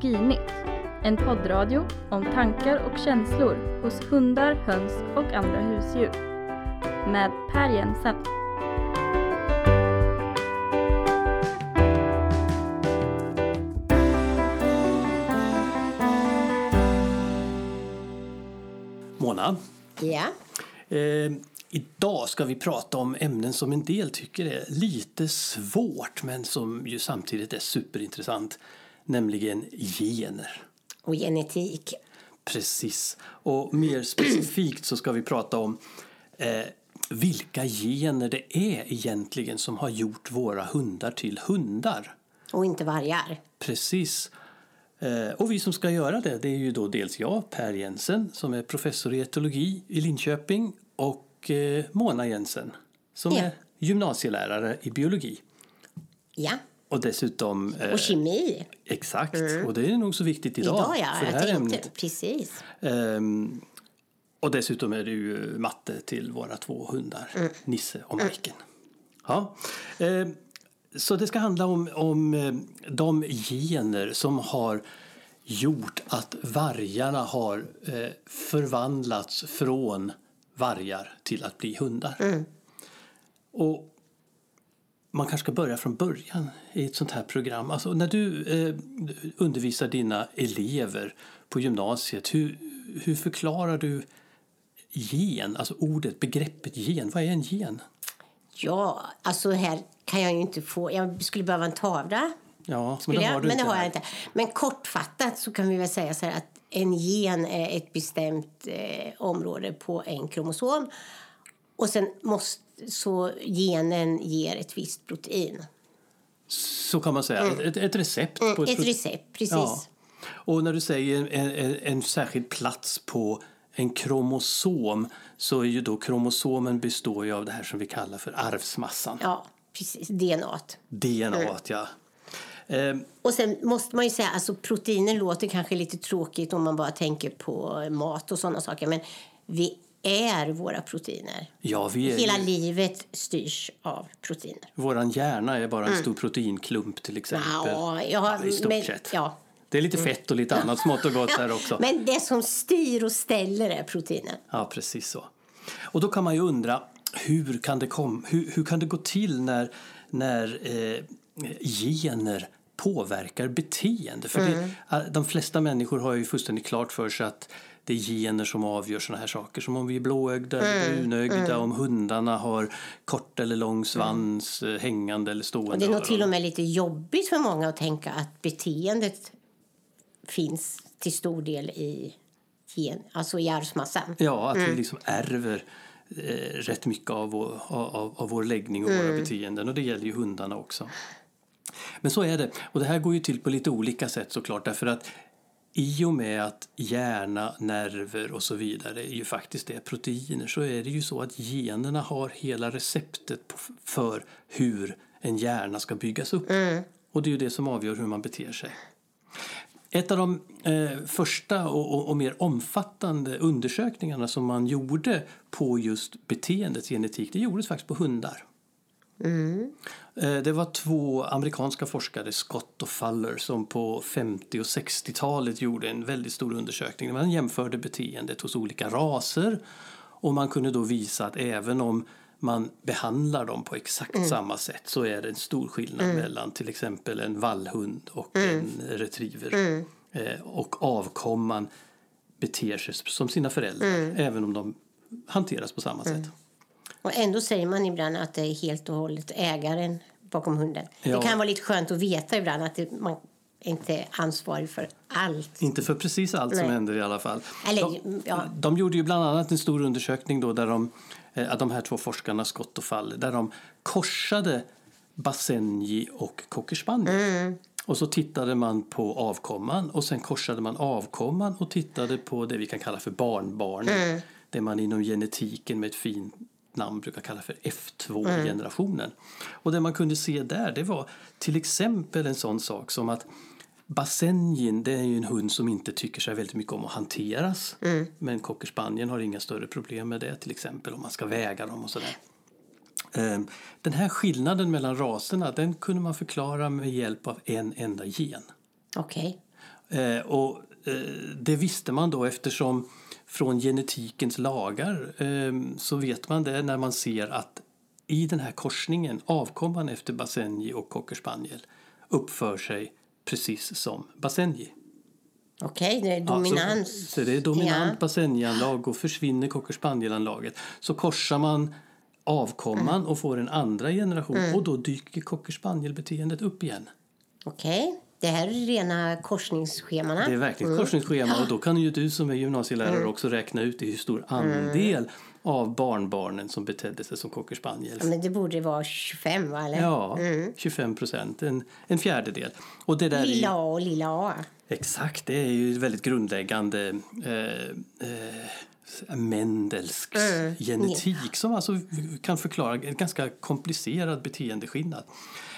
Etologinytt, en poddradio om tankar och känslor hos hundar, höns och andra husdjur. Med Per Jensen. Mona, Ja. eh, idag ska vi prata om ämnen som en del tycker är lite svårt men som ju samtidigt är superintressant, nämligen gener. Och genetik. Precis. Och mer specifikt så ska vi prata om eh, vilka gener det är egentligen som har gjort våra hundar till hundar. Och inte vargar. Precis. Eh, Och vi som ska göra det, det är ju då dels jag, Per Jensen, som är professor i etologi i Linköping och eh, Mona Jensen, som Ja. är gymnasielärare i biologi. Ja. Och dessutom... eh, Och kemi. Exakt, och det är nog så viktigt idag, Idag ja, för det jag här tänkte. ämnet. Precis. Ehm, och dessutom är det ju matte till våra två hundar, Mm. Nisse och Majken. Ja. ehm, så det ska handla om, om eh, de gener som har gjort att vargarna har eh, förvandlats från vargar till att bli hundar. Mm. Och man kanske ska börja från början i ett sånt här program. Alltså när du eh, undervisar dina elever på gymnasiet, hur, hur förklarar du gen, alltså ordet, begreppet gen? Vad är en gen? Ja, alltså här kan jag ju inte få... Jag skulle behöva en tavla. Ja, men det har du men det har jag inte. Men kortfattat så kan vi väl säga så här att en gen är ett bestämt eh, område på en kromosom. Och sen måste så genen ger ett visst protein. Så kan man säga, ett, ett recept. på Mm, ett pro- recept, precis. Ja. Och när du säger en, en, en särskild plats på en kromosom så är ju då kromosomen består ju av det här som vi kallar för arvsmassan. Ja, precis. DNA. DNA, ja. Ehm, Och sen måste man ju säga, alltså proteiner låter kanske lite tråkigt om man bara tänker på mat och sådana saker. Men vi är våra proteiner. ja, vi är Hela ju, livet styrs av proteiner. våran hjärna är bara en stor proteinklump till exempel. Mm. Ja, Ja, I stort men- sett. ja. Det är lite fett och lite annat smått och gott här också. Men det som styr och ställer är proteinen. Ja, precis så. Och då kan man ju undra hur kan det, kom, hur, hur kan det gå till när, när eh, gener påverkar beteende? För det, de flesta människor har ju fullständigt klart för sig att det är gener som avgör såna här saker. Som om vi är blåögda eller brunögda, om hundarna har kort eller lång svans, eh, hängande eller stående Och det är nog till och med lite jobbigt för många att tänka att beteendet finns till stor del i, gen, alltså i arvsmassan. Ja, att vi liksom ärver eh, rätt mycket av vår, av, av vår läggning och våra beteenden. Och det gäller ju hundarna också. Men så är det. Och det här går ju till på lite olika sätt såklart. Därför att i och med att hjärna, nerver och så vidare är ju faktiskt är proteiner så är det ju så att generna har hela receptet för hur en hjärna ska byggas upp. Och det är ju det som avgör hur man beter sig. Ett av de eh, första och, och, och mer omfattande undersökningarna som man gjorde på just beteendets genetik, det gjordes faktiskt på hundar. Eh, det var två amerikanska forskare, Scott och Fuller, som på 50 och 60-talet gjorde en väldigt stor undersökning. Man jämförde beteendet hos olika raser. Och man kunde då visa att även om man behandlar dem på exakt samma sätt så är det en stor skillnad mellan till exempel en vallhund och en retriever. Eh, och avkomman beter sig som sina föräldrar även om de hanteras på samma sätt. Och ändå säger man ibland att det är helt och hållet ägaren bakom hunden. Ja. Det kan vara lite skönt att veta ibland att det, man inte är ansvarig för allt. Inte för precis allt som Nej. händer i alla fall. Eller, de, ja. de gjorde ju bland annat en stor undersökning då där de, eh, de här två forskarna, Scott och Fall, där de korsade Basenji och Cocker spaniel. Och så tittade man på avkomman och sen korsade man avkomman och tittade på det vi kan kalla för barnbarnen. Det man inom genetiken med ett fint namn brukar kalla för F2-generationen. Och det man kunde se där det var till exempel en sån sak som att Basenjin det är ju en hund som inte tycker sig väldigt mycket om att hanteras. Men Cocker spanieln har inga större problem med det till exempel om man ska väga dem och sådär. Ehm, Den här skillnaden mellan raserna den kunde man förklara med hjälp av en enda gen. Okej. Eh, och eh, det visste man då eftersom från genetikens lagar eh, så vet man det när man ser att i den här korsningen, avkomman efter Basenji och Cocker Spaniel uppför sig precis som Basenji. Okej, det är Ja, dominans. så, så det är dominant Ja. Basenji-anlag och försvinner Cocker Spaniel-anlaget så korsar man avkomman Mm. och får en andra generation och då dyker Cocker Spaniel-beteendet upp igen. Okej. Det här är rena korsningsschemana. Det är verkligen ett korsningsschema och då kan ju du som är gymnasielärare också räkna ut i hur stor andel av barnbarnen som betedde sig som cocker spaniels. Ja, Men det borde vara 25, va? Eller? Ja, 25 procent, en, en fjärdedel. Och det där Lilla A och lilla A. exakt, det är ju väldigt grundläggande eh, eh, Mendelsks genetik som alltså kan förklara en ganska komplicerad beteendeskillnad.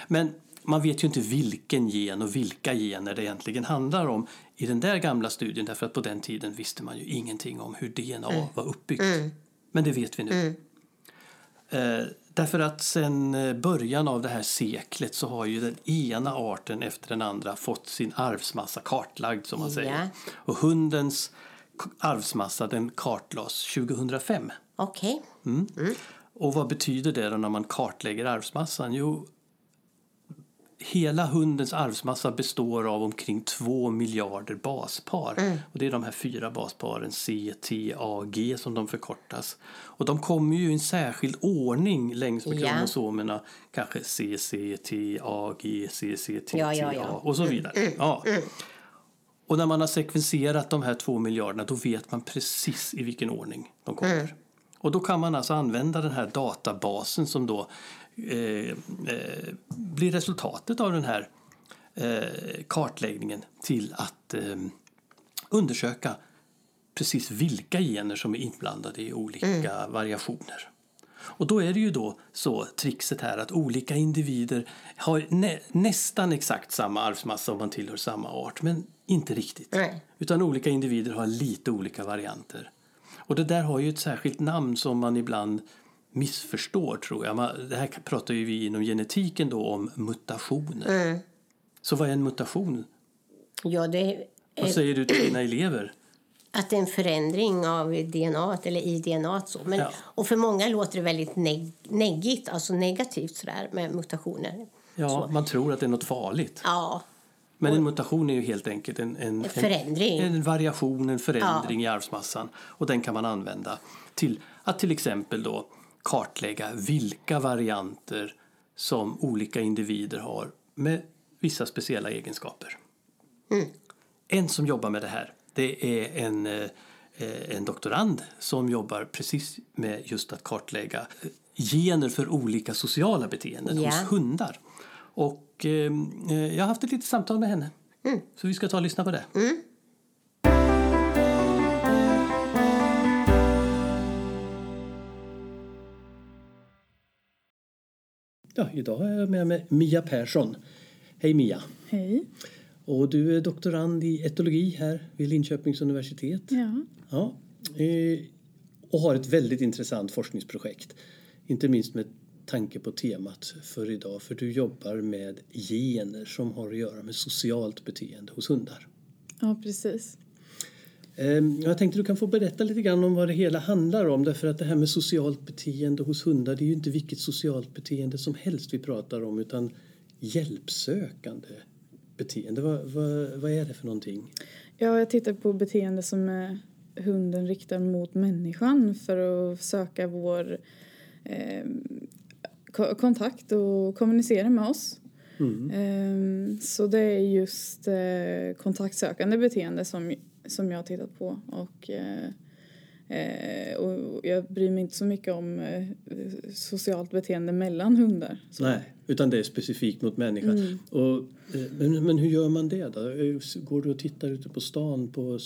Men man vet ju inte vilken gen och vilka gener det egentligen handlar om i den där gamla studien därför att på den tiden visste man ju ingenting om hur DNA var uppbyggt. Men det vet vi nu. Eh, därför att sen eh, början av det här seklet så har ju den ena arten efter den andra fått sin arvsmassa kartlagd som man säger. Och hundens arvsmassa den kartlades 2005. Okej. Och vad betyder det då när man kartlägger arvsmassan? Jo, hela hundens arvsmassa består av omkring 2 miljarder baspar. Och det är de här fyra basparen C, T, A, G som de förkortas. Och de kommer ju i en särskild ordning längs med Ja. kromosomerna. Kanske C, C, T, A, G, C, C, T, Ja, T, ja, A ja. och så vidare. Ja. Och när man har sekvenserat de här två miljarderna då vet man precis i vilken ordning de kommer. Och då kan man alltså använda den här databasen som då eh, eh, blir resultatet av den här eh, kartläggningen till att eh, undersöka precis vilka gener som är inblandade i olika variationer. Och då är det ju då så trixet här att olika individer har nä, nästan exakt samma arvsmassa om man tillhör samma art, men inte riktigt. Nej. Utan olika individer har lite olika varianter. Och det där har ju ett särskilt namn som man ibland missförstår tror jag. Man, det här pratar ju vi inom genetiken då om mutationer. Så vad är en mutation? Ja, det är Vad säger du till dina elever? att det är en förändring av DNA eller i DNA. Så. Men, Ja. Och för många låter det väldigt neg neggigt, alltså negativt sådär med mutationer. Ja, man tror att det är något farligt. Ja, Men en mutation är ju helt enkelt en, en, förändring. en, en variation, en förändring i arvsmassan. Och den kan man använda till att till exempel då kartlägga vilka varianter som olika individer har med vissa speciella egenskaper. En som jobbar med det här det är en, eh, en doktorand som jobbar precis med just att kartlägga eh, gener för olika sociala beteenden Ja. hos hundar. Och eh, eh, jag har haft ett litet samtal med henne. Så vi ska ta och lyssna på det. Ja, idag har jag med mig Mia Persson. Hej Mia! Hej. Och du är doktorand i etologi här vid Linköpings universitet. Ja. Ja, eh, och har ett väldigt intressant forskningsprojekt. Inte minst med tanke på temat för idag. För du jobbar med gener som har att göra med socialt beteende hos hundar. ja, precis. Eh, Jag tänkte du kan få berätta lite grann om vad det hela handlar om. Därför att det här med socialt beteende hos hundar det är ju inte vilket socialt beteende som helst vi pratar om utan hjälpsökande beteende. Vad, vad, vad är det för någonting? Ja, jag tittar på beteende som eh, hunden riktar mot människan för att söka vår eh, ko- kontakt och kommunicera med oss. Eh, så det är just eh, kontaktsökande beteende som, som jag har tittat på. Och, eh, eh, och jag bryr mig inte så mycket om eh, socialt beteende mellan hundar. Så. Nej, utan det är specifikt mot människan. Och, eh, men, men hur gör man det då? Eh, Går du och tittar ute på stan på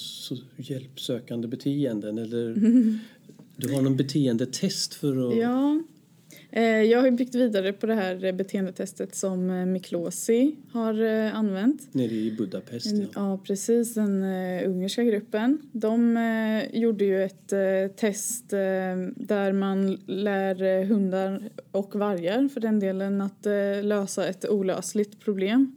hjälpsökande beteenden eller du har någon beteendetest för att... Ja. Eh, Jag har byggt vidare på det här eh, beteendetestet som eh, Miklosi har använt. Nere i Budapest, ja. Ja, precis. Den ungerska gruppen. De gjorde ju ett test där man lär hundar och vargar för den delen att lösa ett olösligt problem.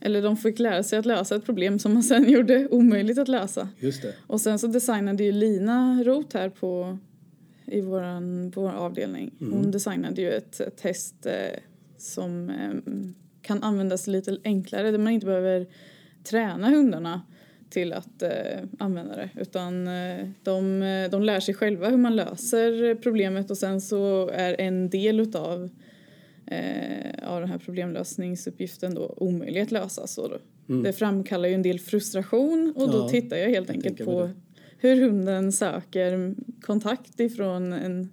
eller de fick lära sig att lösa ett problem som man sen gjorde omöjligt att lösa. Just det. Och sen så designade ju Lina Roth här på, i våran, på vår avdelning. Hon designade ju ett, test eh, som eh, kan användas lite enklare där man inte behöver träna hundarna till att eh, använda det utan eh, de, eh, de lär sig själva hur man löser problemet och sen så är en del utav eh, av den här problemlösningsuppgiften då omöjlig att lösa. Så då, Det framkallar ju en del frustration och då Ja, tittar jag helt enkelt mig på. Hur hunden söker kontakt ifrån en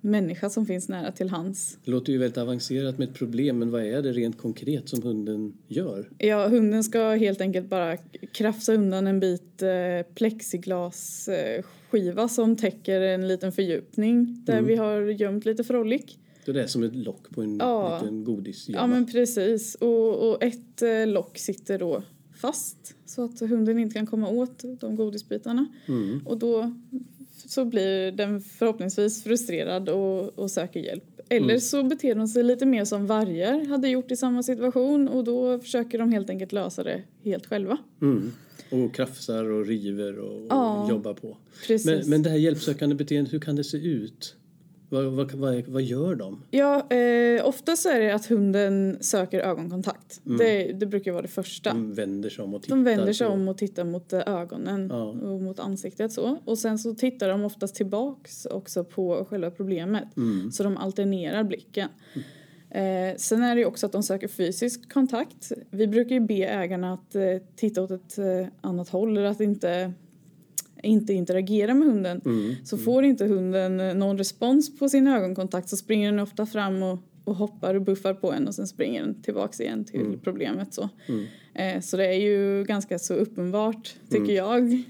människa som finns nära till hands. Det låter ju väldigt avancerat med ett problem, men vad är det rent konkret som hunden gör? Ja, hunden ska helt enkelt bara krafsa undan en bit eh, plexiglasskiva som täcker en liten fördjupning där Mm. vi har gömt lite frolic. Så det är som ett lock på en Ja. liten godisgömma. Ja, men precis. Och, och ett eh, lock sitter då fast så att hunden inte kan komma åt de godisbitarna. Mm. Och då så blir den förhoppningsvis frustrerad och, och söker hjälp. Eller Mm. så beter de sig lite mer som vargar hade gjort i samma situation och då försöker de helt enkelt lösa det helt själva. Mm. Och krafsar och river och, och Ja. jobbar på. Precis. Men, men det här hjälpsökande beteendet, hur kan det se ut? Vad, vad, vad, vad gör de? Ja, eh, ofta så är det att hunden söker ögonkontakt. Mm. Det, det brukar vara det första. De vänder sig om och tittar De vänder sig på- om och tittar mot eh, ögonen Ja. och mot ansiktet så. Och sen så tittar de oftast tillbaks också på själva problemet. Mm. Så de alternerar blicken. Eh, sen är det ju också att de söker fysisk kontakt. Vi brukar ju be ägarna att eh, titta åt ett eh, annat håll eller att inte, inte interagera med hunden. Mm. Så får inte hunden eh, någon respons på sin ögonkontakt så springer den ofta fram och, och hoppar och buffar på en och sen springer den tillbaks igen till Mm. problemet. Så. Eh, så det är ju ganska så uppenbart, tycker Mm. jag,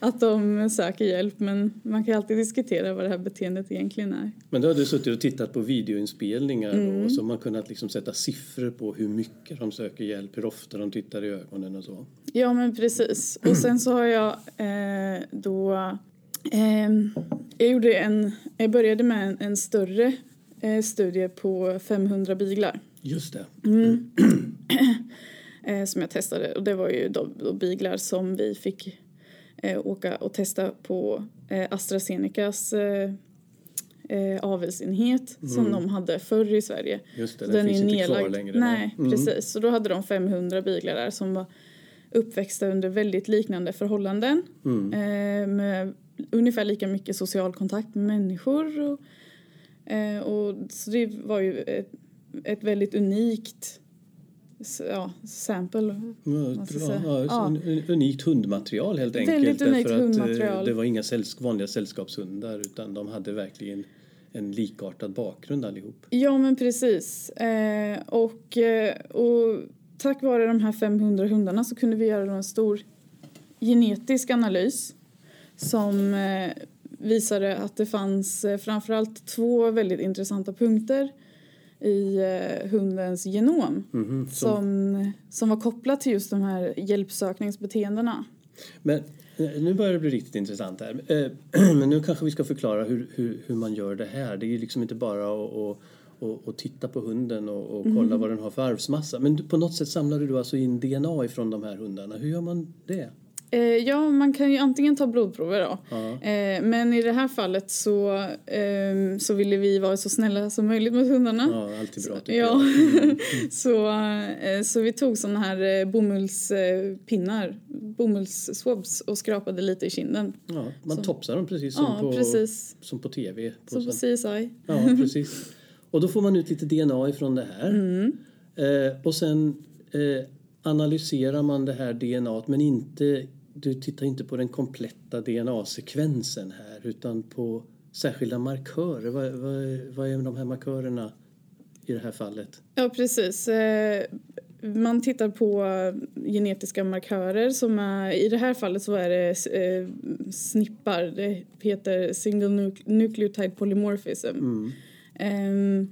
att de söker hjälp. Men man kan alltid diskutera vad det här beteendet egentligen är. Men då har du suttit och tittat på videoinspelningar Mm. och så har man kunnat liksom sätta siffror på hur mycket de söker hjälp, hur ofta de tittar i ögonen och så. Ja, men precis. Och sen så har jag eh, då... ehm, jag, gjorde en, jag började med en, en större eh, studie på 500 biglar. Just det. eh, som jag testade. Och det var ju då, då biglar som vi fick eh, åka och testa på eh, AstraZenecas eh, eh, avelsenhet som de hade förr i Sverige. Just det, Så den är finns inte kvar längre. Nej, Mm. precis. Så då hade de 500 biglar där som var uppväxta under väldigt liknande förhållanden. Mm. Eh, med ungefär lika mycket social kontakt med människor. Och, eh, och, så det var ju ett, ett väldigt unikt ja, sample. Ja. Ja, Ja. un- un- Unikt hundmaterial helt enkelt. Unikt därför att, eh, hundmaterial. Det var inga sällsk vanliga sällskapshundar utan de hade verkligen en likartad bakgrund allihop. Ja, men precis. Eh, och, eh, och tack vare de här 500 hundarna så kunde vi göra en stor genetisk analys som eh, visade att det fanns eh, framförallt två väldigt intressanta punkter i eh, hundens genom Mhm, som- som, var kopplat till just de här hjälpsökningsbeteendena. Men eh, nu börjar det bli riktigt intressant här. Eh, Men nu kanske vi ska förklara hur, hur, hur man gör det här. Det är ju liksom inte bara att, att, att, att titta på hunden och, och Mm. kolla vad den har för arvsmassa. Men på något sätt samlar du alltså in DNA ifrån de här hundarna. Hur gör man det? Eh, ja, man kan ju antingen ta blodprover då. Ja. Eh, men i det här fallet så, ehm, så ville vi vara så snälla som möjligt mot hundarna. Ja, alltid bra tycker Ja, jag. så, eh, så vi tog såna här eh, bomullspinnar, bomullsswabs och skrapade lite i kinden. Ja, man topsar dem precis som, Ja, på, precis. som på tv. På Så på CSI. Ja, precis. Och då får man ut lite DNA ifrån det här. Mm. Eh, och sen eh, analyserar man det här DNA men inte, du tittar inte på den kompletta DNA-sekvensen här utan på särskilda markörer. Vad, vad, vad är de här markörerna i det här fallet? Ja, precis. Eh, Man tittar på genetiska markörer som är, i det här fallet så är det eh, snippar. Det heter single nuc- nucleotide polymorphism. Ehm,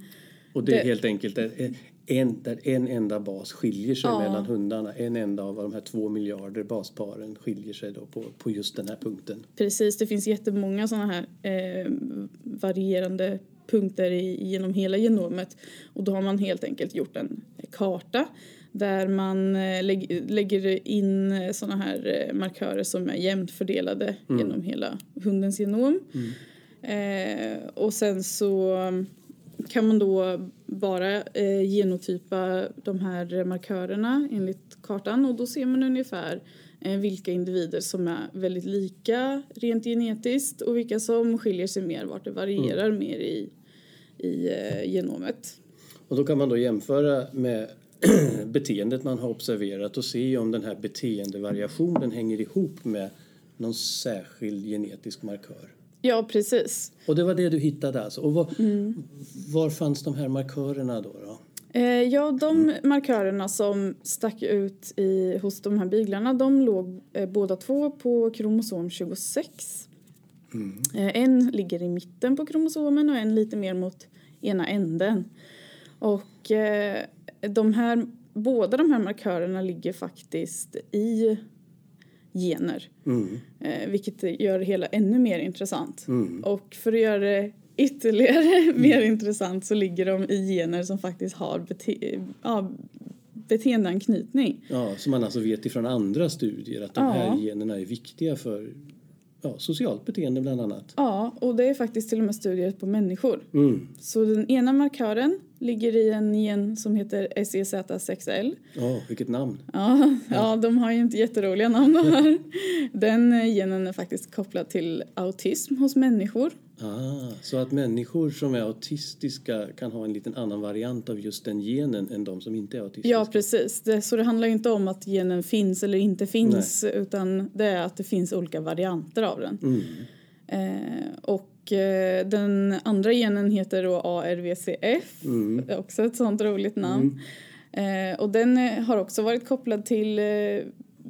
Och det är Det- helt enkelt en, en, där en enda bas skiljer sig Ja. mellan hundarna. En enda av de här två miljarder basparen skiljer sig då på, på just den här punkten. Precis, det finns jättemånga sådana här eh, varierande punkter i, genom hela genomet. Och då har man helt enkelt gjort en karta där man eh, lägg, lägger in såna här eh, markörer som är jämnt fördelade genom hela hundens genom. Eh, och sen så kan man då bara eh, genotypa de här markörerna enligt kartan och då ser man ungefär eh, vilka individer som är väldigt lika rent genetiskt och vilka som skiljer sig mer, vart det varierar mer i, i eh, genomet. Och då kan man då jämföra med beteendet man har observerat och se om den här beteendevariationen hänger ihop med någon särskild genetisk markör. Ja, precis. Och det var det du hittade alltså. Och var, var fanns de här markörerna då? då? Eh, ja, de markörerna som stack ut i, hos de här biglarna de låg eh, båda två på kromosom 26. Eh, en ligger i mitten på kromosomen och en lite mer mot ena änden. Och eh, de här, båda de här markörerna ligger faktiskt i gener. Eh, vilket gör det hela ännu mer intressant. Och för att göra det ytterligare mer intressant så ligger de i gener som faktiskt har bete- ja, beteendeanknytning. Ja, som man alltså vet ifrån andra studier att de Ja. här generna är viktiga för ja, socialt beteende bland annat. Ja, och det är faktiskt till och med studier på människor. Mm. Så den ena markören ligger i en gen som heter E SEZ6L. Ja, vilket namn. Ja, ja, de har ju inte jätteroliga namn de här. Den eh, genen är faktiskt kopplad till autism hos människor. Ah, så att människor som är autistiska kan ha en liten annan variant av just den genen än de som inte är autistiska. Ja, precis. Det, så det handlar ju inte om att genen finns eller inte finns utan det är att det finns olika varianter av den. Mm. Eh, och den andra genen heter då ARVCF, Mm. Också ett sånt roligt namn. Eh, och den eh, har också varit kopplad till eh,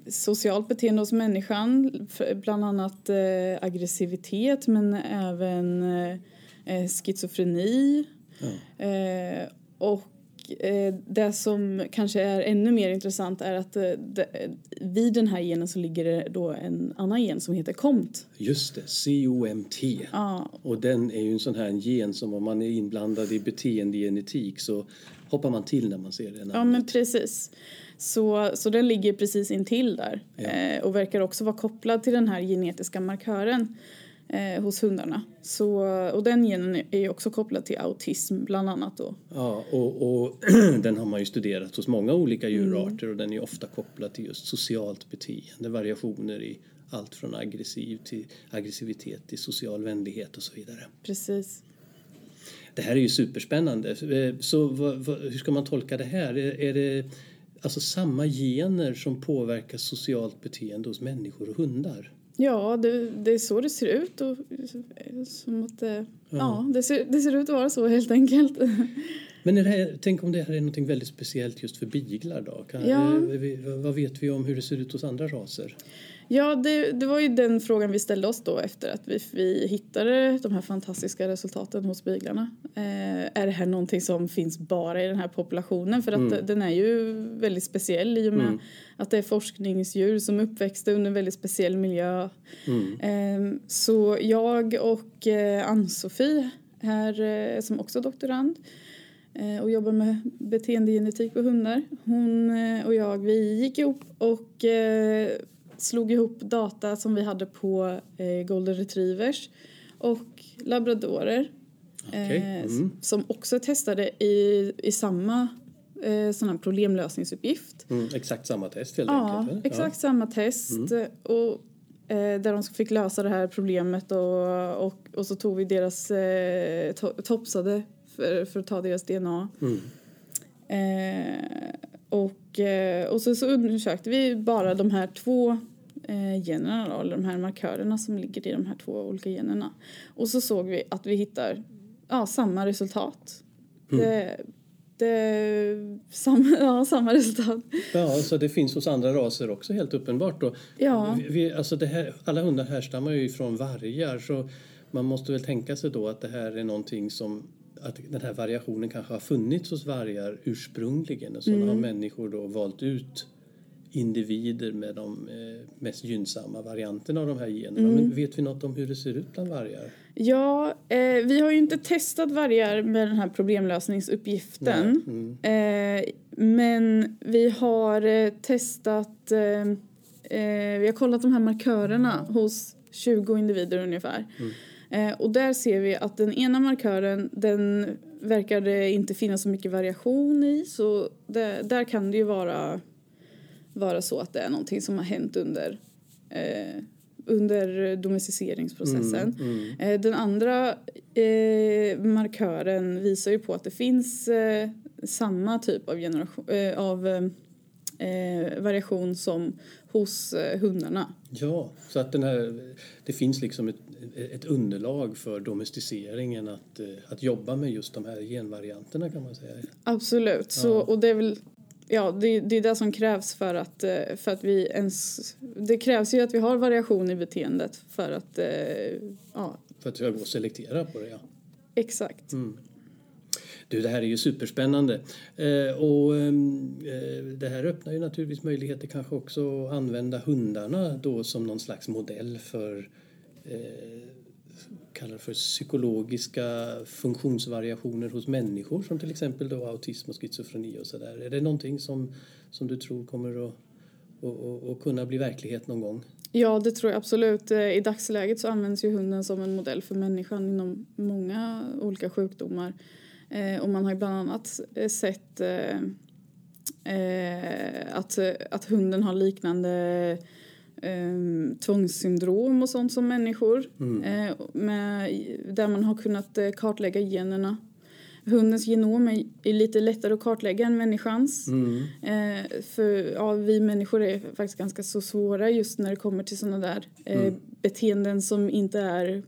socialt beteende hos människan, bland annat eh, aggressivitet men även eh, eh, schizofreni. Eh, och eh, det som kanske är ännu mer intressant är att eh, vid den här genen så ligger det då en annan gen som heter COMT. Just det, COMT. Ja, Och den är ju en sån här gen som om man är inblandad i beteendegenetik så hoppar man till när man ser det Ja, men precis. Så, så den ligger precis intill där eh, och verkar också vara kopplad till den här genetiska markören eh, hos hundarna. Så, och den genen är ju också kopplad till autism bland annat då. Ja, och, och den har man ju studerat hos många olika djurarter och den är ofta kopplad till just socialt beteende, variationer i allt från aggressiv till aggressivitet till social vänlighet och så vidare. Precis. Det här är ju superspännande. Eh, Så vad, vad, hur ska man tolka det här? Är, är det alltså samma gener som påverkar socialt beteende hos människor och hundar? Ja, det, det är så det ser ut. Och, som att, det- ja, det, ser, det ser ut att vara så helt enkelt. Men är här, tänk om det här är något väldigt speciellt just för biglar då? Kan, Ja. eh, vad vet vi om hur det ser ut hos andra raser? Ja, det, det var ju den frågan vi ställde oss då efter att vi, vi hittade de här fantastiska resultaten hos biglarna. Eh, är det här någonting som finns bara i den här populationen? För att den är ju väldigt speciell i och med att det är forskningsdjur som är uppväxta under en väldigt speciell miljö. Eh, så jag och eh, Ann-Sofie här eh, som också är doktorand eh, och jobbar med beteendegenetik på hundar. Hon eh, och jag vi gick ihop och slog ihop data som vi hade på eh, golden retrievers och labradorer. Okej, Eh, mm. Som också testade i, i samma eh, sån här problemlösningsuppgift. Mm, exakt samma test helt Ja, enkelt? exakt samma test. Och, eh, där de fick lösa det här problemet och, och, och så tog vi deras eh, to- topsade för, för att ta deras DNA. Mm. Eh, och, eh, och så, så undersökte vi bara de här två eh, generna då, eller de här markörerna som ligger i de här två olika generna. Och så såg vi att vi hittar ja, samma resultat. Det, det, samma, ja, samma resultat. Ja, så det finns hos andra raser också helt uppenbart. Då. Ja. Vi, alltså det här, alla hundar härstammar ju från vargar så man måste väl tänka sig då att det här är någonting som att den här variationen kanske har funnits hos vargar ursprungligen och så har människor då valt ut individer med de eh, mest gynnsamma varianterna av de här generna. Men vet vi något om hur det ser ut bland vargar? Ja, eh, vi har ju inte testat vargar med den här problemlösningsuppgiften. Mm. Eh, men vi har eh, testat, eh, eh, vi har kollat de här markörerna hos 20 individer ungefär. Eh, och där ser vi att den ena markören, den verkar det inte finnas så mycket variation i. Så det, där kan det ju vara, vara så att det är någonting som har hänt under eh, under domesticeringsprocessen. Eh, Den andra eh, markören visar ju på att det finns eh, samma typ av, generation, eh, av eh, eh, variation som hos hundarna. Ja, så att den här, det finns liksom ett, ett underlag för domesticeringen att, att jobba med just de här genvarianterna kan man säga. Absolut. Så, och det är väl Ja, det, det är det som krävs för att, eh, för att vi ens... Det krävs ju att vi har variation i beteendet för att... eh, Ja, För att jag går selektera på det. Ja. exakt. Du, det här är ju superspännande. Eh, och ehm, eh, det här öppnar ju naturligtvis möjligheter kanske också att använda hundarna då som någon slags modell för eh, kallar det för psykologiska funktionsvariationer hos människor som till exempel då autism och schizofreni och sådär. Är det någonting som, som du tror kommer att, att, att, kunna bli verklighet någon gång? Ja, det tror jag absolut. Eh, I dagsläget så används ju hunden som en modell för människan inom många olika sjukdomar. Eh, och man har ju bland annat eh, sett att, att hunden har liknande eh, tvångssyndrom och sånt som människor. Eh, med, där man har kunnat eh, kartlägga generna. Hundens genom är, är lite lättare att kartlägga än människans. Eh, för ja, vi människor är faktiskt ganska så svåra just när det kommer till sådana där eh, beteenden som inte är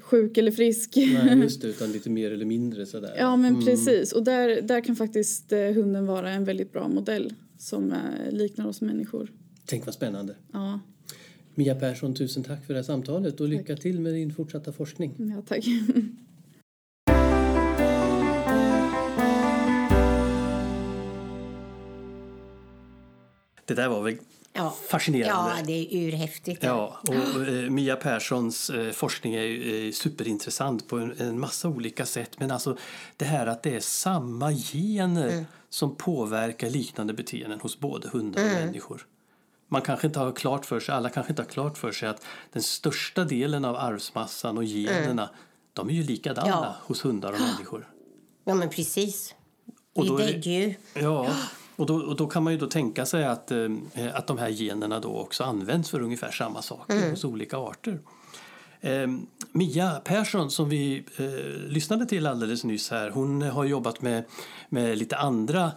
sjuk eller frisk. Nej, just det, utan lite mer eller mindre sådär. Ja, men precis. Och där, där kan faktiskt eh, hunden vara en väldigt bra modell som eh, liknar oss människor. Tänk vad spännande. Ja, Mia Persson, tusen tack för det här samtalet och lycka till med din fortsatta forskning. ja tack. Det där var väl Ja. fascinerande? Ja, det är urhäftigt. Ja, och eh, Mia Perssons eh, forskning är eh, superintressant på en, en massa olika sätt. Men alltså det här att det är samma gener som påverkar liknande beteenden hos både hundar och människor. Man kanske inte har klart för sig, alla kanske inte har klart för sig att den största delen av arvsmassan och generna de är ju likadana Ja. hos hundar och människor. Ja, men precis. Det Och då är det- däggdjur. Ja, och då, och då kan man ju då tänka sig att, eh, att de här generna då också används för ungefär samma saker hos olika arter. Eh, Mia Persson som vi eh, lyssnade till alldeles nyss här, hon har jobbat med, med lite andra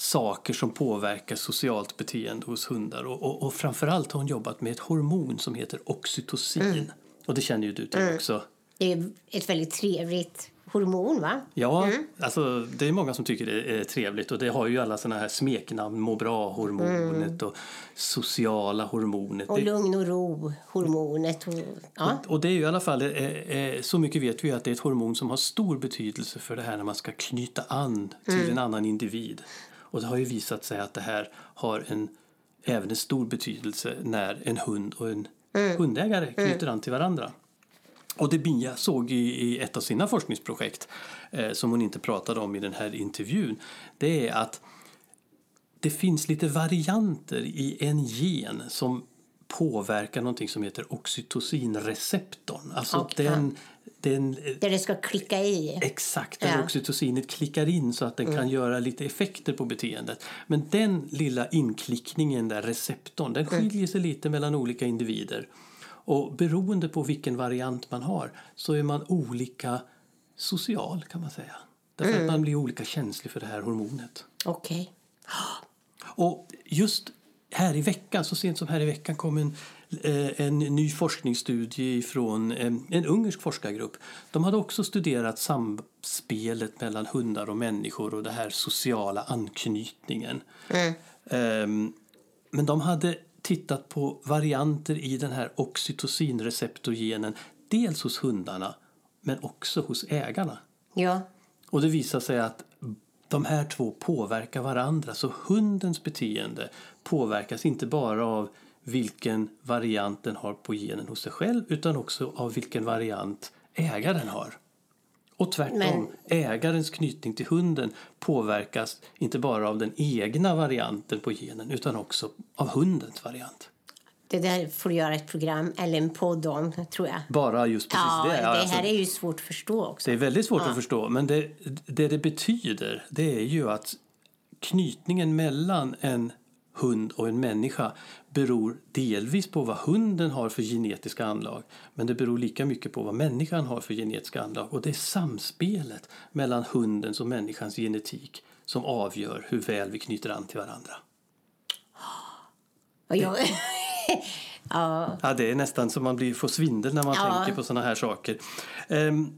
saker som påverkar socialt beteende hos hundar och, och, och framförallt har hon jobbat med ett hormon som heter oxytocin. Och det känner ju du till också. Det är ett väldigt trevligt hormon, va? Ja, alltså det är många som tycker det är trevligt och det har ju alla såna här smeknamn, må bra-hormonet och sociala hormonet. Och Det, lugn och ro-hormonet. Och, ja. och det är ju i alla fall, eh, eh, så mycket vet vi att det är ett hormon som har stor betydelse för det här när man ska knyta an till en annan individ. Och det har ju visat sig att det här har en, även en stor betydelse när en hund och en hundägare knyter an till varandra. Och det Mia såg i, i ett av sina forskningsprojekt eh, som hon inte pratade om i den här intervjun det är att det finns lite varianter i en gen som påverkar någonting som heter oxytocinreceptorn. Alltså Okej. den, den Där det ska klicka i. Exakt, där Ja. oxytocinet klickar in så att den kan göra lite effekter på beteendet. Men den lilla inklickningen, där receptorn, den skiljer sig lite mellan olika individer. Och beroende på vilken variant man har så är man olika social kan man säga. Därför att man blir olika känslig för det här hormonet. Okej. Och just här i veckan, så sent som här i veckan kom en, en ny forskningsstudie från en, en ungersk forskargrupp. De hade också studerat samspelet mellan hundar och människor och den här sociala anknytningen. Ehm, men de hade tittat på varianter i den här oxytocinreceptorgenen dels hos hundarna men också hos ägarna. Ja. Och det visade sig att de här två påverkar varandra. Så hundens beteende påverkas inte bara av vilken variant den har på genen hos sig själv utan också av vilken variant ägaren har. Och tvärtom, Men- ägarens knytning till hunden påverkas inte bara av den egna varianten på genen utan också av hundens variant. Det där får du göra ett program eller en podd om, tror jag. Bara just precis Ja, det. det alltså, här är ju svårt att förstå också. Det är väldigt svårt att förstå, men det, det det betyder det är ju att knytningen mellan en hund och en människa beror delvis på vad hunden har för genetiska anlag men det beror lika mycket på vad människan har för genetiska anlag och det är samspelet mellan hundens och människans genetik som avgör hur väl vi knyter an till varandra. Jag, ja, Ja, det är nästan så man blir, får svindel när man Ja. tänker på såna här saker. Ehm,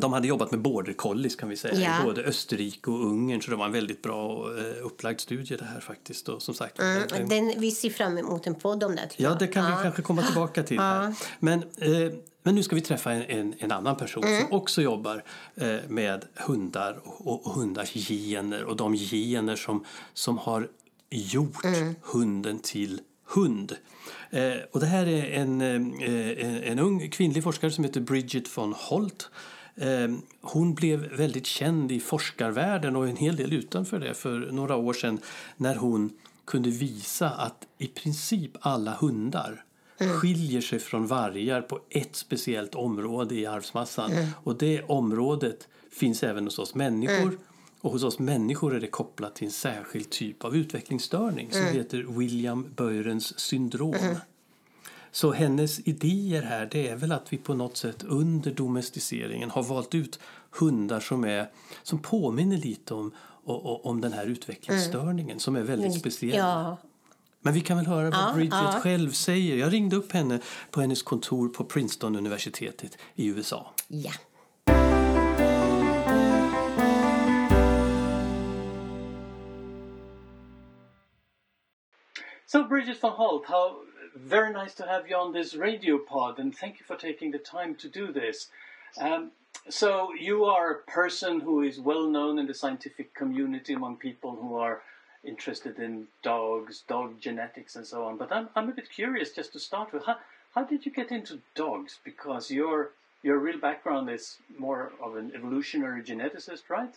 de hade jobbat med border collies kan vi säga, Ja. i både Österrike och Ungern så det var en väldigt bra eh, upplagd studie det här faktiskt. Och som sagt, mm, den, vi ser fram emot en podd om det. Ja, det kan vi kanske komma tillbaka till. Här. Men, eh, men nu ska vi träffa en, en, en annan person som också jobbar eh, med hundar och, och, hundars gener och de gener som, som har gjort hunden till hund. Eh, och det här är en, eh, en, en ung kvinnlig forskare som heter Bridget von Holt. Eh, hon blev väldigt känd i forskarvärlden och en hel del utanför det för några år sedan när hon kunde visa att i princip alla hundar skiljer sig från vargar på ett speciellt område i arvsmassan. Och det området finns även hos oss människor. Och hos oss människor är det kopplat till en särskild typ av utvecklingsstörning som heter William Börens syndrom. Så hennes idéer här det är väl att vi på något sätt under domesticeringen har valt ut hundar som, är, som påminner lite om, om den här utvecklingsstörningen som är väldigt speciell. Ja, Men vi kan väl höra vad Ja, Bridget ja. själv säger. Jag ringde upp henne på hennes kontor på Princeton-universitetet i USA. ja. So, Bridget van Holt, how very nice to have you on this radio pod, and thank you for taking the time to do this. Um, so, you are a person who is well known in the scientific community among people who are interested in dogs, dog genetics, and so on. But I'm, I'm a bit curious just to start with. How, how did you get into dogs? Because your your real background is more of an evolutionary geneticist, right?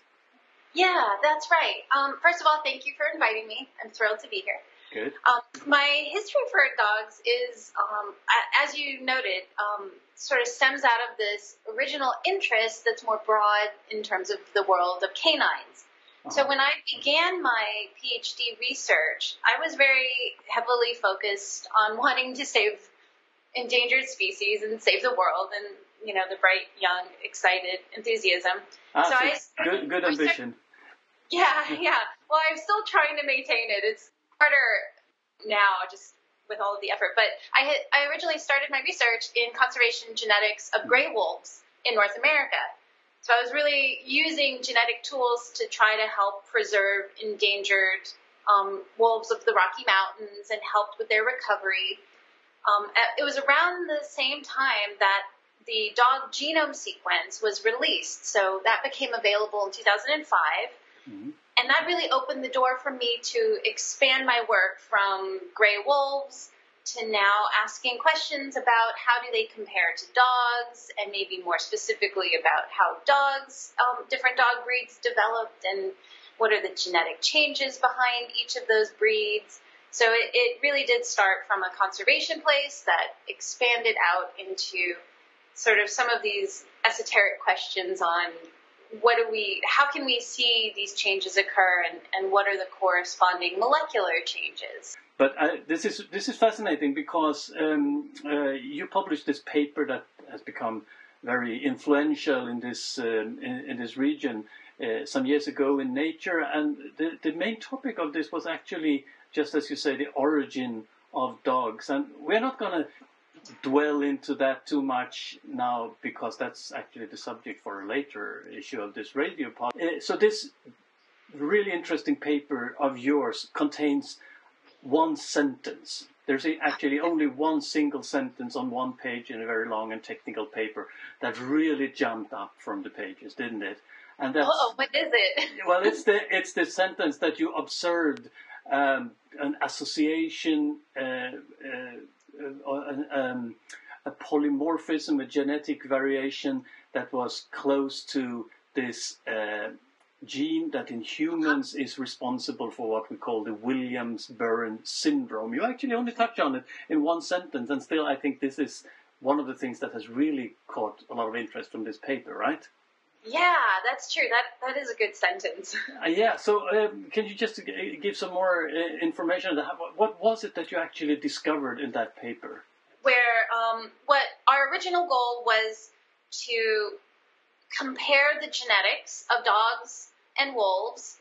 Yeah, that's right. Um, first of all, thank you for inviting me. I'm thrilled to be here. Good. Um, my history for dogs is, um, as you noted, um, sort of stems out of this original interest that's more broad in terms of the world of canines. So when I began my PhD research, I was very heavily focused on wanting to save endangered species and save the world and you know the bright young excited enthusiasm Ah, So so I started- good, good started- ambition. yeah, yeah. Well, I'm still trying to maintain it. It's harder now, just with all of the effort. But I had I originally started my research in conservation genetics of gray wolves in North America. So I was really using genetic tools to try to help preserve endangered um, wolves of the Rocky Mountains and helped with their recovery. Um, it was around the same time that the dog genome sequence was released. So that became available in 2005. And that really opened the door for me to expand my work from gray wolves to now asking questions about how do they compare to dogs and maybe more specifically about how dogs, um, different dog breeds developed and what are the genetic changes behind each of those breeds. So it, it really did start from a conservation place that expanded out into sort of some of these esoteric questions on what do we how can we see these changes occur and, and what are the corresponding molecular changes? But uh, this is this is fascinating because um, uh, you published this paper that has become very influential in this um, in, in this region uh, some years ago in Nature, and the the main topic of this was actually just as you say the origin of dogs, and we're not going to dwell into that too much now because that's actually the subject for a later issue of this radio pod. Uh, so this really interesting paper of yours contains one sentence. There's actually only one single sentence on one page in a very long and technical paper that really jumped up from the pages, didn't it? and that's Oh, what is it? well, it's the it's the sentence that you observed um, an association, uh, uh, uh, an, um, a polymorphism, a genetic variation that was close to this uh, gene that in humans is responsible for what we call the Williams-Burren syndrome. You actually only touch on it in one sentence, and still, I think this is one of the things that has really caught a lot of interest from this paper, right? Yeah, that's true. That that is a good sentence. Uh, yeah. So, um, can you just give some more uh, information? on that? What- What was it that you actually discovered in that paper? Where um, what our original goal was to compare the genetics of dogs and wolves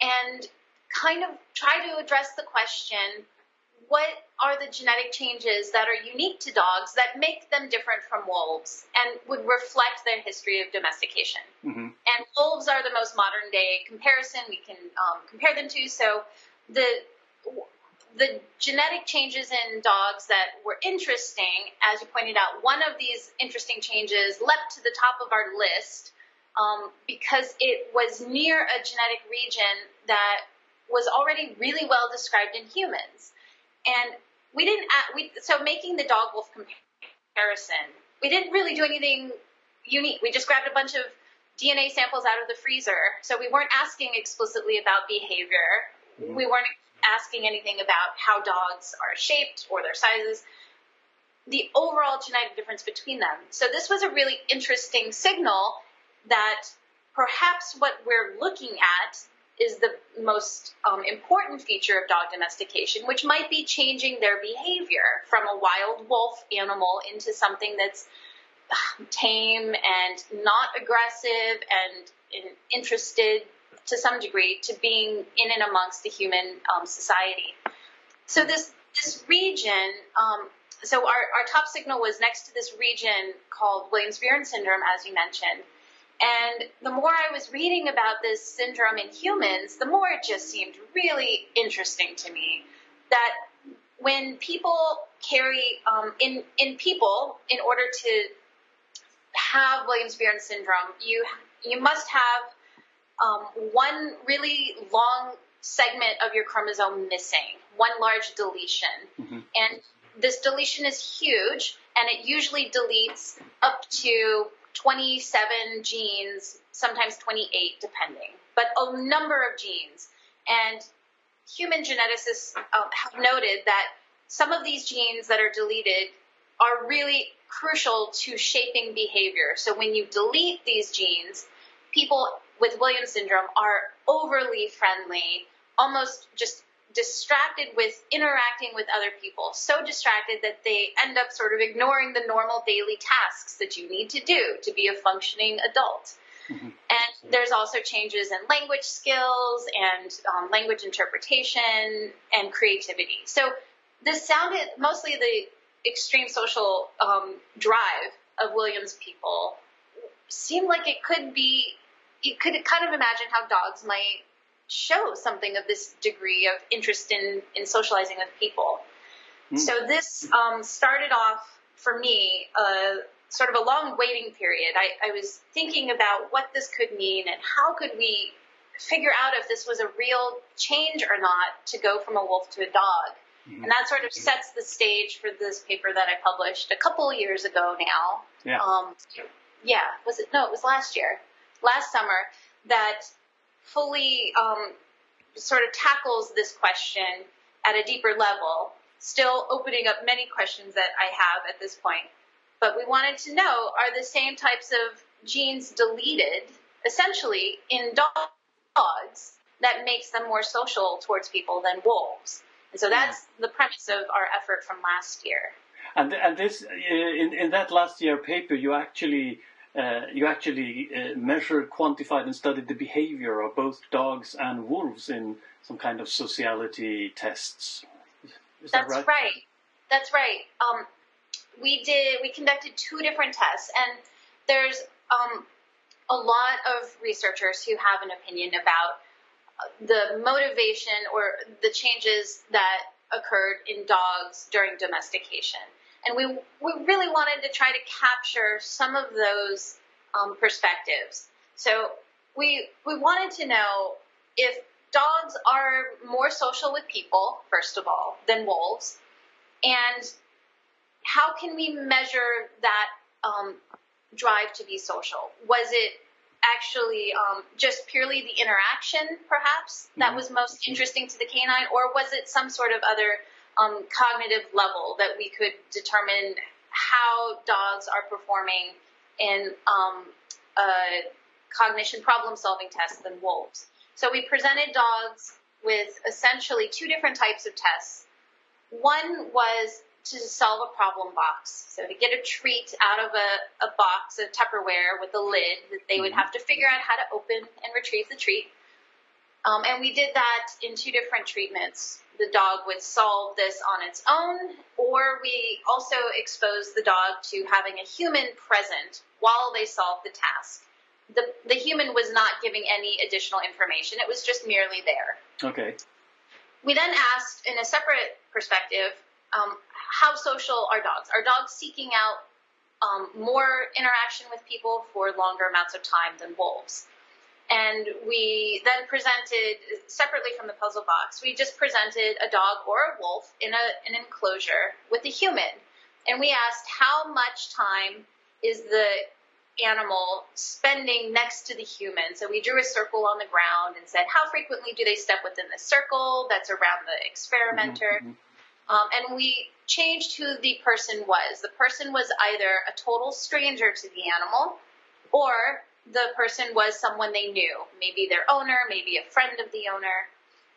and kind of try to address the question what are the genetic changes that are unique to dogs that make them different from wolves and would reflect their history of domestication hmm and wolves are the most modern day comparison we can um, compare them to. So the the genetic changes in dogs that were interesting, as you pointed out, one of these interesting changes leapt to the top of our list um, because it was near a genetic region that was already really well described in humans, and we didn't. We so making the dog wolf comparison, we didn't really do anything unique. We just grabbed a bunch of DNA samples out of the freezer. So we weren't asking explicitly about behavior. We weren't asking anything about how dogs are shaped or their sizes. The overall genetic difference between them. So this was a really interesting signal that perhaps what we're looking at is the most um, important feature of dog domestication, which might be changing their behavior from a wild wolf animal into something that's tame and not aggressive and in, interested to some degree to being in and amongst the human um, society. So this this region, um, so our, our top signal was next to this region called Williams-Bjorn syndrome, as you mentioned. And the more I was reading about this syndrome in humans, the more it just seemed really interesting to me that when people carry um, in in people in order to have Williams-Bjorn syndrome, you you must have um, one really long segment of your chromosome missing, one large deletion, and this deletion is huge, and it usually deletes up to 27 genes, sometimes 28, depending, but a number of genes, and human geneticists um, have noted that some of these genes that are deleted are really crucial to shaping behavior. So when you delete these genes, people with Williams syndrome are overly friendly, almost just distracted with interacting with other people, so distracted that they end up sort of ignoring the normal daily tasks that you need to do to be a functioning adult. And there's also changes in language skills and um, language interpretation and creativity. So this sounded mostly the extreme social um, drive of Williams people seemed like it could be, you could kind of imagine how dogs might show something of this degree of interest in, in socializing with people. So this um, started off for me a sort of a long waiting period. I, I was thinking about what this could mean and how could we figure out if this was a real change or not to go from a wolf to a dog. And that sort of sets the stage for this paper that I published a couple years ago now. Yeah. Um, yeah, was it? No, it was last year, last summer, that fully um, sort of tackles this question at a deeper level, still opening up many questions that I have at this point. But we wanted to know are the same types of genes deleted essentially in dogs that makes them more social towards people than wolves? And so that's the premise of our effort from last year. And and this in in that last year paper, you actually uh, you actually uh, measured, quantified, and studied the behavior of both dogs and wolves in some kind of sociality tests. Is that That's right? That's right. Um, we did. We conducted two different tests, and there's um, a lot of researchers who have an opinion about uh, the motivation or the changes that occurred in dogs during domestication, and we we really wanted to try to capture some of those um, perspectives. So we we wanted to know if dogs are more social with people, first of all, than wolves, and how can we measure that um, drive to be social? Was it actually um, just purely the interaction, perhaps, that was most interesting to the canine, or was it some sort of other um, cognitive level that we could determine how dogs are performing in um, a cognition problem solving test than wolves? So we presented dogs with essentially two different types of tests. One was to solve a problem box. So to get a treat out of a, a box of Tupperware with a lid that they would have to figure out how to open and retrieve the treat. Um, and we did that in two different treatments. The dog would solve this on its own, or we also exposed the dog to having a human present while they solved the task. The, the human was not giving any additional information, it was just merely there. Okay. We then asked, in a separate perspective, um, how social are dogs? Are dogs seeking out um, more interaction with people for longer amounts of time than wolves? And we then presented, separately from the puzzle box, we just presented a dog or a wolf in a, an enclosure with a human. And we asked how much time is the animal spending next to the human. So we drew a circle on the ground and said, how frequently do they step within the circle that's around the experimenter? Um, and we changed who the person was. The person was either a total stranger to the animal or the person was someone they knew, maybe their owner, maybe a friend of the owner.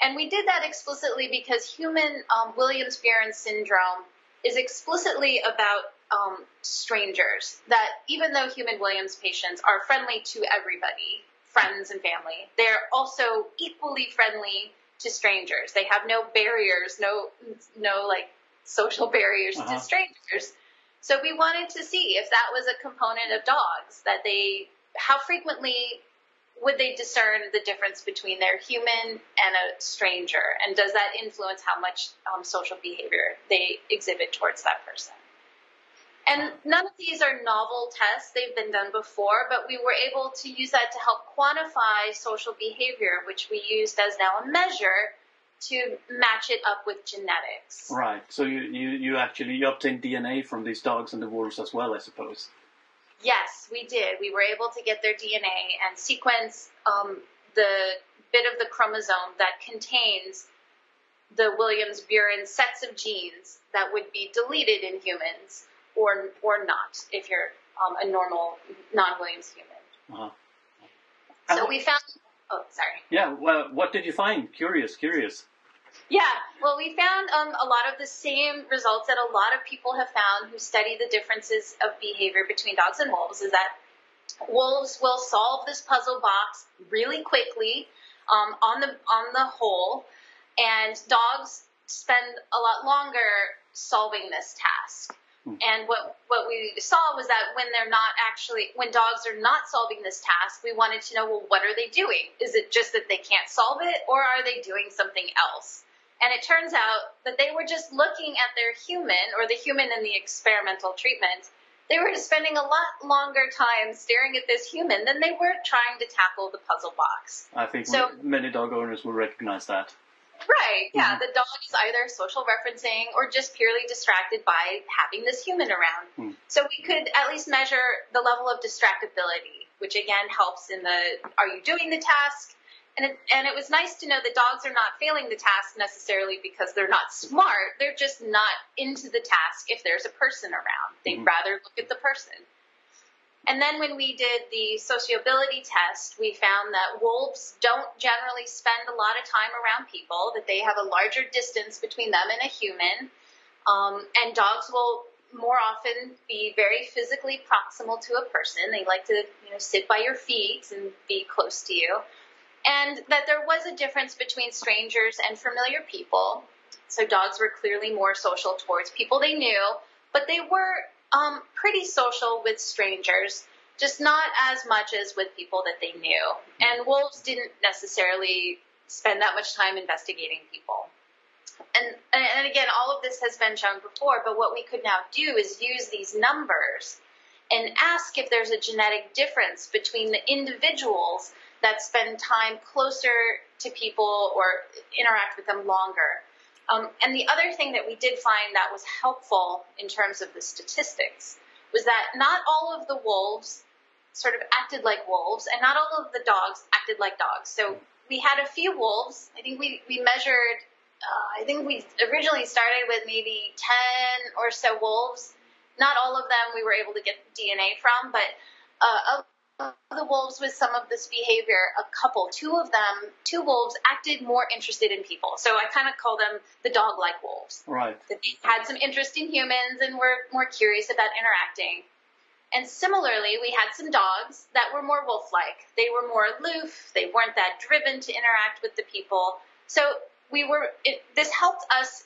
And we did that explicitly because human um, Williams Bjorn syndrome is explicitly about um, strangers. That even though human Williams patients are friendly to everybody, friends and family, they're also equally friendly to strangers. They have no barriers, no no like social barriers Uh-huh. to strangers. So we wanted to see if that was a component of dogs that they how frequently would they discern the difference between their human and a stranger and does that influence how much um, social behavior they exhibit towards that person and none of these are novel tests they've been done before but we were able to use that to help quantify social behavior which we used as now a measure to match it up with genetics Right. So you, you, you actually you obtained DNA from these dogs and the wolves as well, I suppose. Yes, we did. We were able to get their DNA and sequence um, the bit of the chromosome that contains the Williams Buren sets of genes that would be deleted in humans or or not if you're um, a normal non-Williams human. Uh-huh. So we found. Oh, sorry. Yeah. Well, what did you find? Curious. Curious. Yeah, well, we found um, a lot of the same results that a lot of people have found who study the differences of behavior between dogs and wolves. Is that wolves will solve this puzzle box really quickly um, on the on the whole, and dogs spend a lot longer solving this task. Mm. And what what we saw was that when they're not actually when dogs are not solving this task, we wanted to know well what are they doing? Is it just that they can't solve it, or are they doing something else? And it turns out that they were just looking at their human or the human in the experimental treatment. They were spending a lot longer time staring at this human than they were trying to tackle the puzzle box. I think So- many dog owners will recognize that. Right. Yeah. The dog is either social referencing or just purely distracted by having this human around. Hmm. So we could at least measure the level of distractibility, which again helps in the are you doing the task? And it, and it was nice to know that dogs are not failing the task necessarily because they're not smart. They're just not into the task if there's a person around. They'd Mhm. rather look at the person. And then when we did the sociability test, we found that wolves don't generally spend a lot of time around people, that they have a larger distance between them and a human. Um, and dogs will more often be very physically proximal to a person. They like to, you know, sit by your feet and be close to you. And that there was a difference between strangers and familiar people. So dogs were clearly more social towards people they knew, but they were um, pretty social with strangers, just not as much as with people that they knew. And wolves didn't necessarily spend that much time investigating people. And, and again, all of this has been shown before, but what we could now do is use these numbers and ask if there's a genetic difference between the individuals that spend time closer to people or interact with them longer. Um, and the other thing that we did find that was helpful in terms of the statistics was that not all of the wolves sort of acted like wolves, and not all of the dogs acted like dogs. So we had a few wolves. I think we, we measured, uh, I think we originally started with maybe 10 or so wolves. Not all of them we were able to get DNA from, but uh, of the wolves with some of this behavior, a couple, two of them, two wolves acted more interested in people. So I kind of call them the dog like wolves. Right. That they had some interest in humans and were more curious about interacting. And similarly, we had some dogs that were more wolf like. They were more aloof, they weren't that driven to interact with the people. So we were, it, this helped us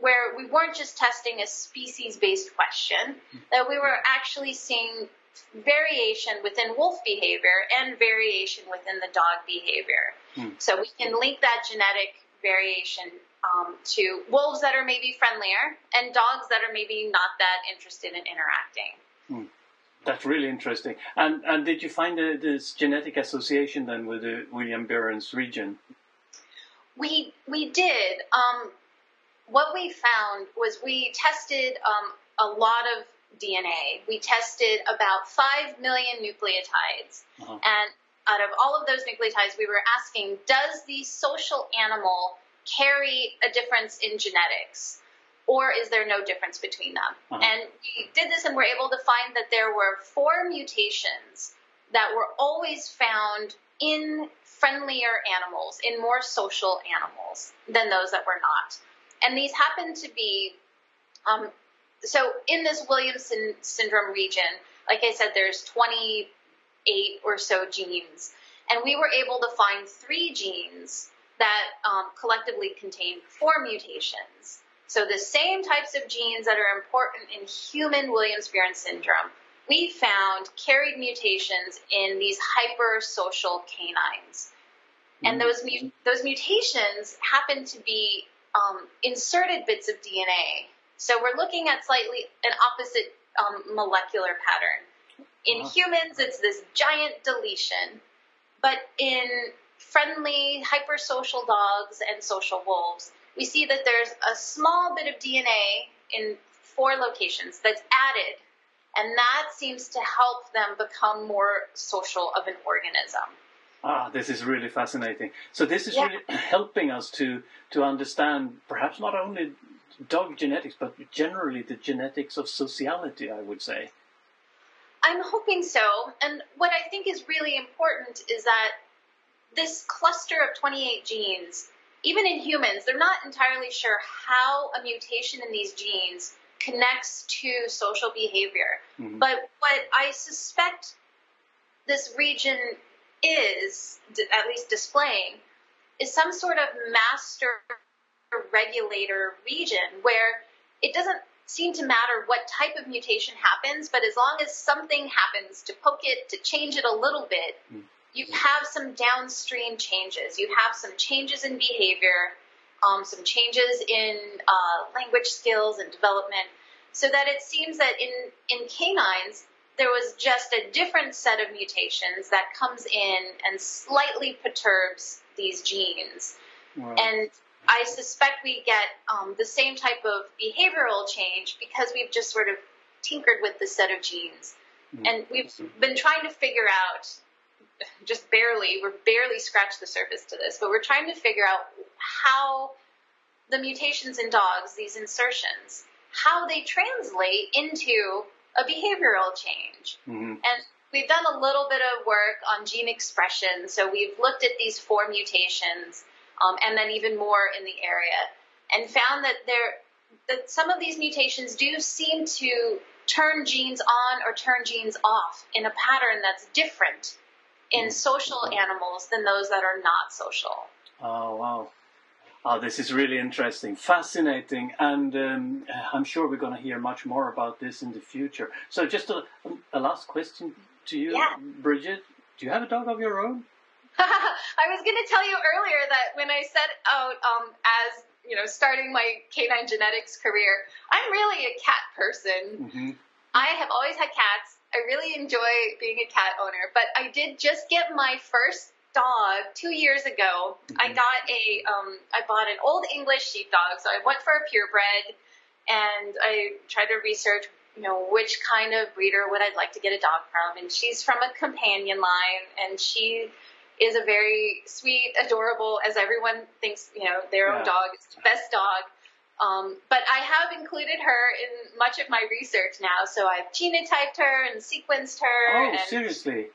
where we weren't just testing a species based question, that we were actually seeing variation within wolf behavior and variation within the dog behavior. Hmm. So we can link that genetic variation um, to wolves that are maybe friendlier and dogs that are maybe not that interested in interacting. That's really interesting. And and did you find this genetic association then with the William Burns region? We we did. Um, what we found was we tested um, a lot of DNA. We tested about five million nucleotides, Uh-huh. and out of all of those nucleotides, we were asking, does the social animal carry a difference in genetics? Or is there no difference between them? Uh-huh. And we did this and were able to find that there were four mutations that were always found in friendlier animals, in more social animals than those that were not. And these happen to be, um, so in this Williamson syndrome region, like I said, there's 28 or so genes. And we were able to find three genes that um, collectively contain four mutations. So the same types of genes that are important in human Williams-Bjorn syndrome, we found carried mutations in these hypersocial canines. And those mu- those mutations happen to be um, inserted bits of DNA. So we're looking at slightly an opposite um, molecular pattern. In humans, it's this giant deletion, but in friendly, hypersocial dogs and social wolves, we see that there's a small bit of DNA in four locations that's added, and that seems to help them become more social of an organism. Ah, this is really fascinating. So this is Yeah. really helping us to to understand perhaps not only dog genetics, but generally the genetics of sociality. I would say. I'm hoping so. And what I think is really important is that this cluster of 28 genes, even in humans, they're not entirely sure how a mutation in these genes connects to social behavior. Mhm. But what I suspect this region is, at least displaying, is some sort of master regulator region where it doesn't seem to matter what type of mutation happens, but as long as something happens to poke it, to change it a little bit, Mm. you have some downstream changes. You have some changes in behavior, um, some changes in uh, language skills and development, so that it seems that in, in canines, there was just a different set of mutations that comes in and slightly perturbs these genes. Wow. And I suspect we get um, the same type of behavioral change because we've just sort of tinkered with the set of genes. Mm. And we've been trying to figure out, just barely, we're barely scratched the surface to this, but we're trying to figure out how the mutations in dogs, these insertions, how they translate into a behavioral change. Mhm. And we've done a little bit of work on gene expression. So we've looked at these four mutations, um, and then even more in the area, and found that there that some of these mutations do seem to turn genes on or turn genes off in a pattern that's different in social animals than those that are not social. Oh wow. Oh, this is really interesting, fascinating, and um, I'm sure we're going to hear much more about this in the future. So, just a, a last question to you, Yeah. Bridget. Do you have a dog of your own? I was going to tell you earlier that when I set out um, as you know starting my canine genetics career, I'm really a cat person. hmm I have always had cats, I really enjoy being a cat owner, but I did just get my first dog two years ago. I got a, um, I bought an old English sheepdog, so I went for a purebred, and I tried to research, you know, which kind of breeder would I like to get a dog from, and she's from a companion line, and she is a very sweet, adorable, as everyone thinks, you know, their Yeah. own dog is the best dog. Um, but I have included her in much of my research now, so I've genotyped her and sequenced her. Oh, and seriously?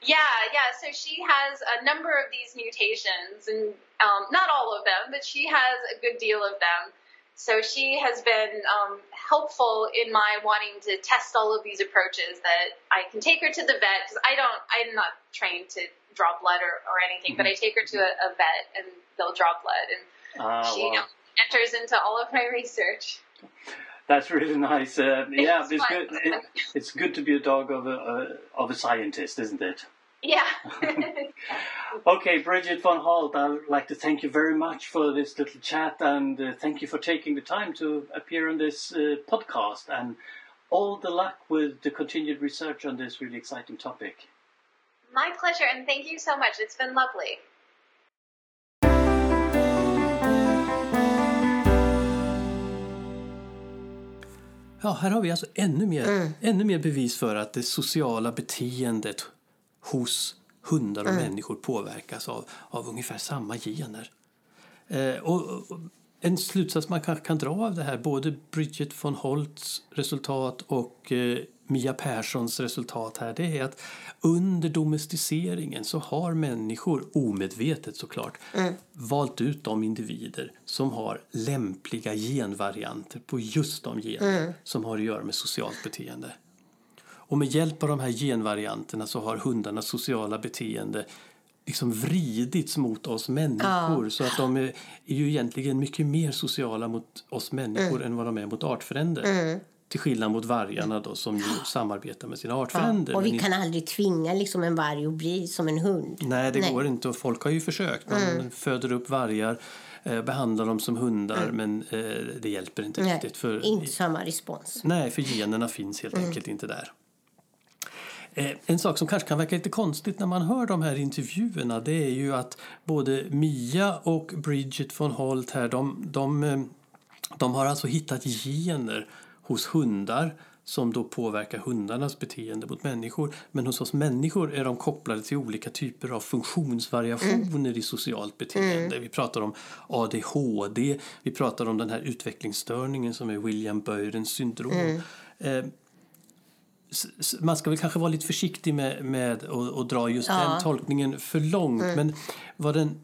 yeah, yeah. So she has a number of these mutations, and um, not all of them, but she has a good deal of them. So she has been um, helpful in my wanting to test all of these approaches. That I can take her to the vet because I don't, I'm not trained to draw blood or, or anything, but I take her to a, a vet and they'll draw blood, and Ah, she wow. you know, enters into all of my research. That's really nice. Uh, yeah, It's it's good. It, it's good to be a dog of a uh, of a scientist, isn't it? Yeah. Okay, Bridget von Holt, I'd like to thank you very much for this little chat and uh, thank you for taking the time to appear on this uh, podcast and all the luck with the continued research on this really exciting topic. My pleasure, and thank you so much. It's been lovely. Ja, här har vi alltså ännu mer, ännu mer bevis för att det sociala beteendet hos hundar och människor påverkas av, av ungefär samma gener. Eh, och, och en slutsats man kanske kan dra av det här, både Bridget von Holts resultat och eh, Mia Perssons resultat här, det är att under domesticeringen så har människor, omedvetet såklart, valt ut de individer som har lämpliga genvarianter på just de gener som har att göra med socialt beteende. Och med hjälp av de här genvarianterna så har hundarnas sociala beteende liksom vridits mot oss människor. Så att de är, är ju egentligen mycket mer sociala mot oss människor än vad de är mot artfränder. Till skillnad mot vargarna då som ju samarbetar med sina artfränder. Och men vi kan aldrig tvinga liksom en varg att bli som en hund. Nej, det Nej. går inte och folk har ju försökt. Man föder upp vargar, eh, behandlar dem som hundar men eh, det hjälper inte Nej, riktigt. För, inte samma respons. Nej, för generna finns helt enkelt inte där. Eh, En sak som kanske kan verka lite konstigt när man hör de här intervjuerna det är ju att både Mia och Bridget von Holt här, de, de, eh, de har alltså hittat gener hos hundar som då påverkar hundarnas beteende mot människor. Men hos oss människor är de kopplade till olika typer av funktionsvariationer i socialt beteende. Vi pratar om ADHD, vi pratar om den här utvecklingsstörningen som är William Börens syndrom. Eh, s- s- man ska väl kanske vara lite försiktig med, med att dra just Ja. den tolkningen för långt. Men vad den,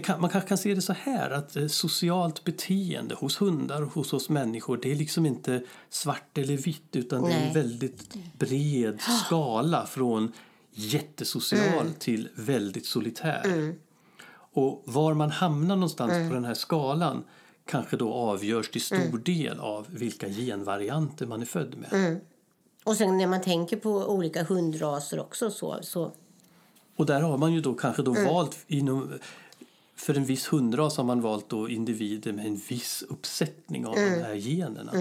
kan, man kanske kan se det så här att eh, socialt beteende hos hundar och hos oss människor det är liksom inte svart eller vitt utan det är en Nej. väldigt bred skala från jättesocial till väldigt solitär. Och var man hamnar någonstans på den här skalan kanske då avgörs till stor del av vilka genvarianter man är född med. Och sen när man tänker på olika hundraser också så, så Och där har man ju då kanske då valt inom för en viss hundras har man valt då individer med en viss uppsättning av de här generna.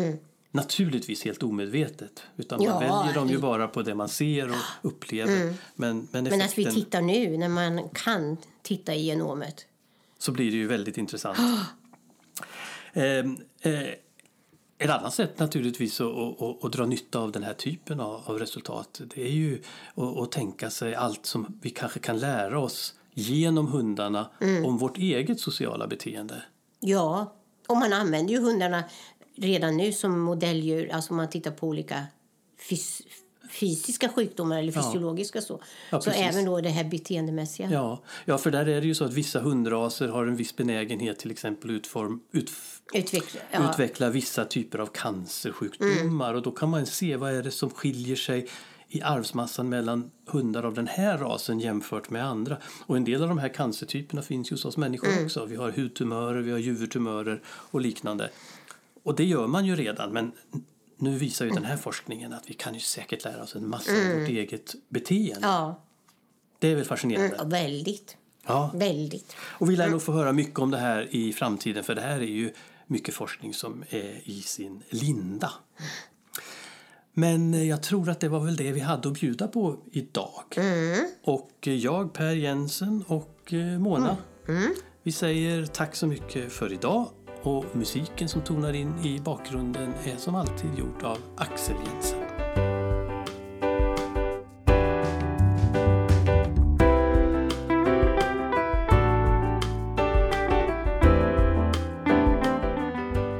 Naturligtvis helt omedvetet. Utan man Ja, väljer dem ju i- bara på det man ser och upplever. Men, men, Men att vi effekten, tittar nu när man kan titta i genomet. så blir det ju väldigt intressant. Ehm, eh, ett annat sätt naturligtvis att, att, att, att dra nytta av den här typen av, av resultat det är ju att, att tänka sig allt som vi kanske kan lära oss genom hundarna om vårt eget sociala beteende. Ja, och man använder ju hundarna redan nu som modelldjur. Alltså om man tittar på olika fys- fysiska sjukdomar eller Ja. fysiologiska så. Ja, så även då det här beteendemässiga. Ja, ja, för där är det ju så att vissa hundraser har en viss benägenhet till exempel utform, ut, Utveckla, ja. utveckla vissa typer av cancersjukdomar och då kan man se vad är det som skiljer sig i arvsmassan mellan hundar av den här rasen jämfört med andra. Och en del av de här cancertyperna finns ju hos oss människor också. Vi har hudtumörer, vi har juvurtumörer och liknande. Och det gör man ju redan men nu visar ju den här forskningen att vi kan ju säkert lära oss en massa av vårt eget beteende. ja, Det är väl fascinerande? mm, väldigt. Ja. Väldigt. Och vi lär nog få höra mycket om det här i framtiden för det här är ju mycket forskning som är i sin linda. Men eh, jag tror att det var väl det vi hade att bjuda på idag. Och eh, jag, Per Jensen och eh, Mona, vi säger tack så mycket för idag. Och musiken som tonar in i bakgrunden är som alltid gjord av Axel Jensen.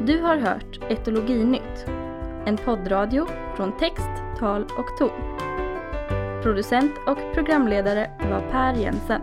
Du har hört Etologinytt, en poddradio från text, tal och ton. Producent och programledare var Per Jensen.